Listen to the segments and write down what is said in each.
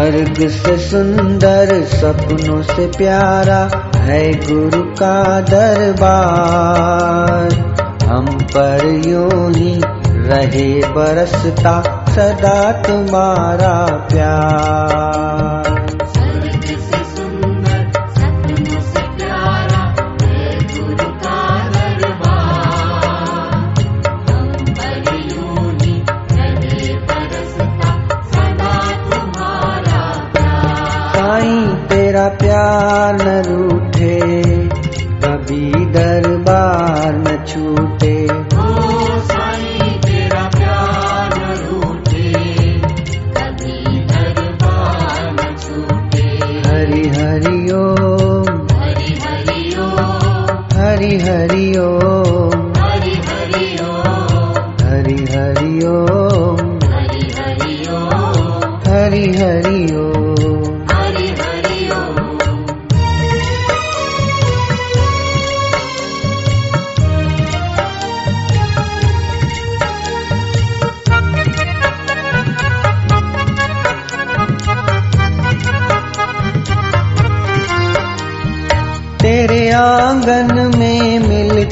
स्वर्ग से सुंदर सपनों से प्यारा है गुरु का दरबार। हम पर यूँ ही रहे बरसता सदा तुम्हारा प्यार। हरि ओ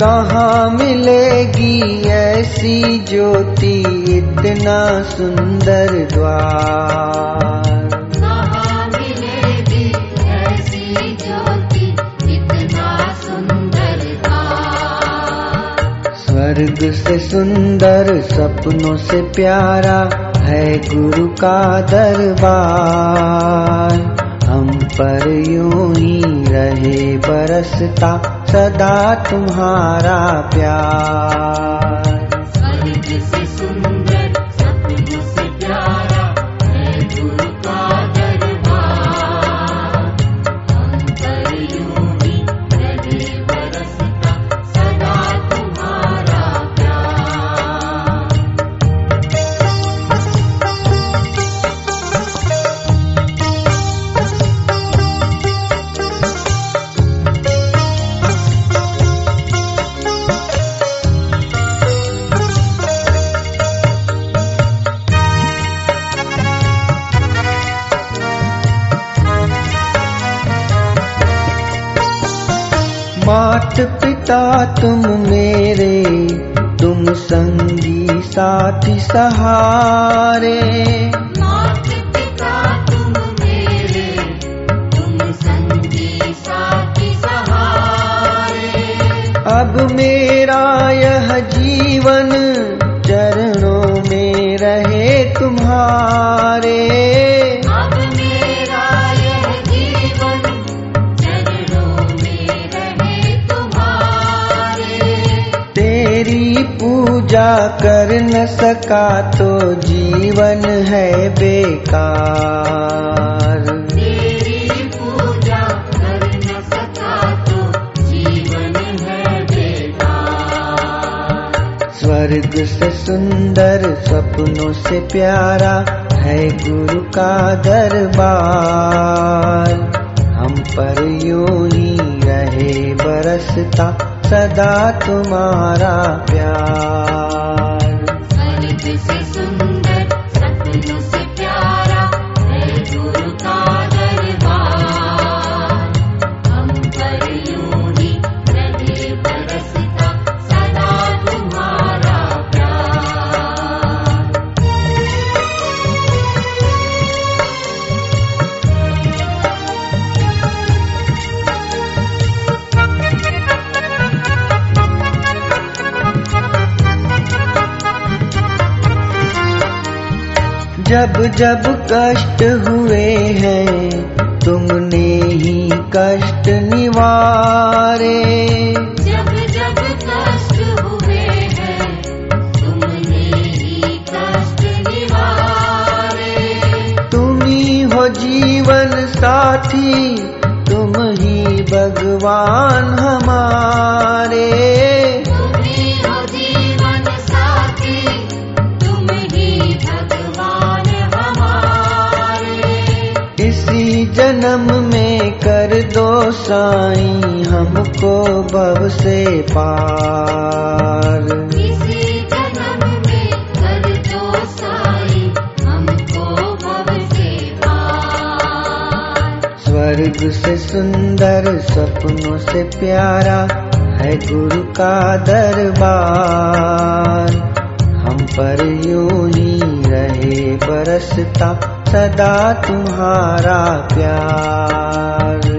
कहाँ मिलेगी ऐसी ज्योति इतना सुंदर द्वार? कहाँ मिलेगी ऐसी ज्योति इतना स्वर्ग से सुंदर सपनों से प्यारा है गुरु का दरबार। हम पर यूँ ही रहे बरसता सदा तुम्हारा प्यार। मात पिता तुम मेरे तुम संगी साथी सहारे। मात पिता तुम मेरे तुम संगी साथी सहारे। अब मेरा यह जीवन चरणों में रहे तुम्हारे। पूजा कर न सका तो जीवन है बेकार। कर न सका तो जीवन है बेकार। स्वर्ग से सुंदर सपनों से प्यारा है गुरु का दरबार। हम पर यूँ ही रहे बरसता सदा तुम्हारा प्यार। जब जब कष्ट हुए हैं तुमने ही कष्ट निवारे। जब जब कष्ट हुए हैं तुमने ही कष्ट निवारे। तुम ही हो जीवन साथी तुम ही भगवान हमारे। जन्म में कर दो साईं हमको भव से पार। इसी जन्म में कर दो साई हमको भव से पार। स्वर्ग से सुंदर सपनों से प्यारा है गुरु का दरबार। हम पर यूँ ही रहे बरसता सदा तुम्हारा प्यार।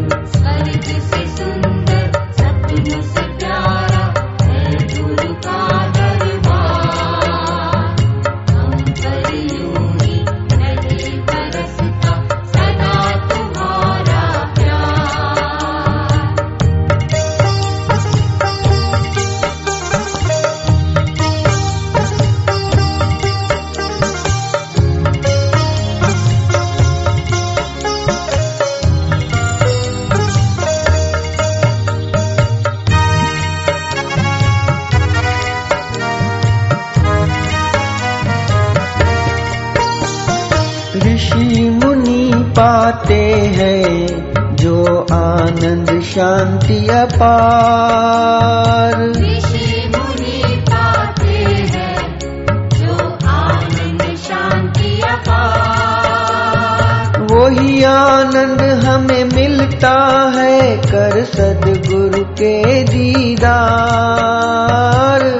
पाते हैं जो आनंद शांति अपार। पाते हैं जो आनंद शांति अपार। वही आनंद हमें मिलता है कर सदगुरु के दीदार।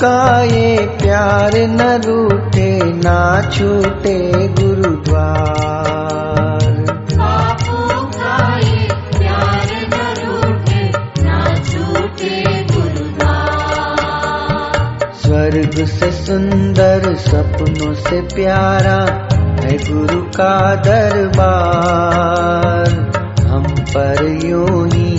बापू का ये प्यार न रूठे ना छूटे गुरुद्वार। ये प्यार न रूठे ना छूटे गुरुद्वार। स्वर्ग से सुंदर सपनों से प्यारा है गुरु का दरबार। हम पर यूँ ही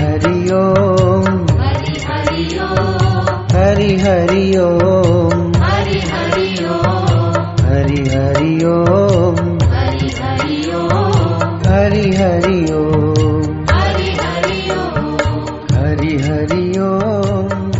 हरि ओम हरि हरि ओम हरि हरि ओम हरि हरि ओम हरि हरि ओम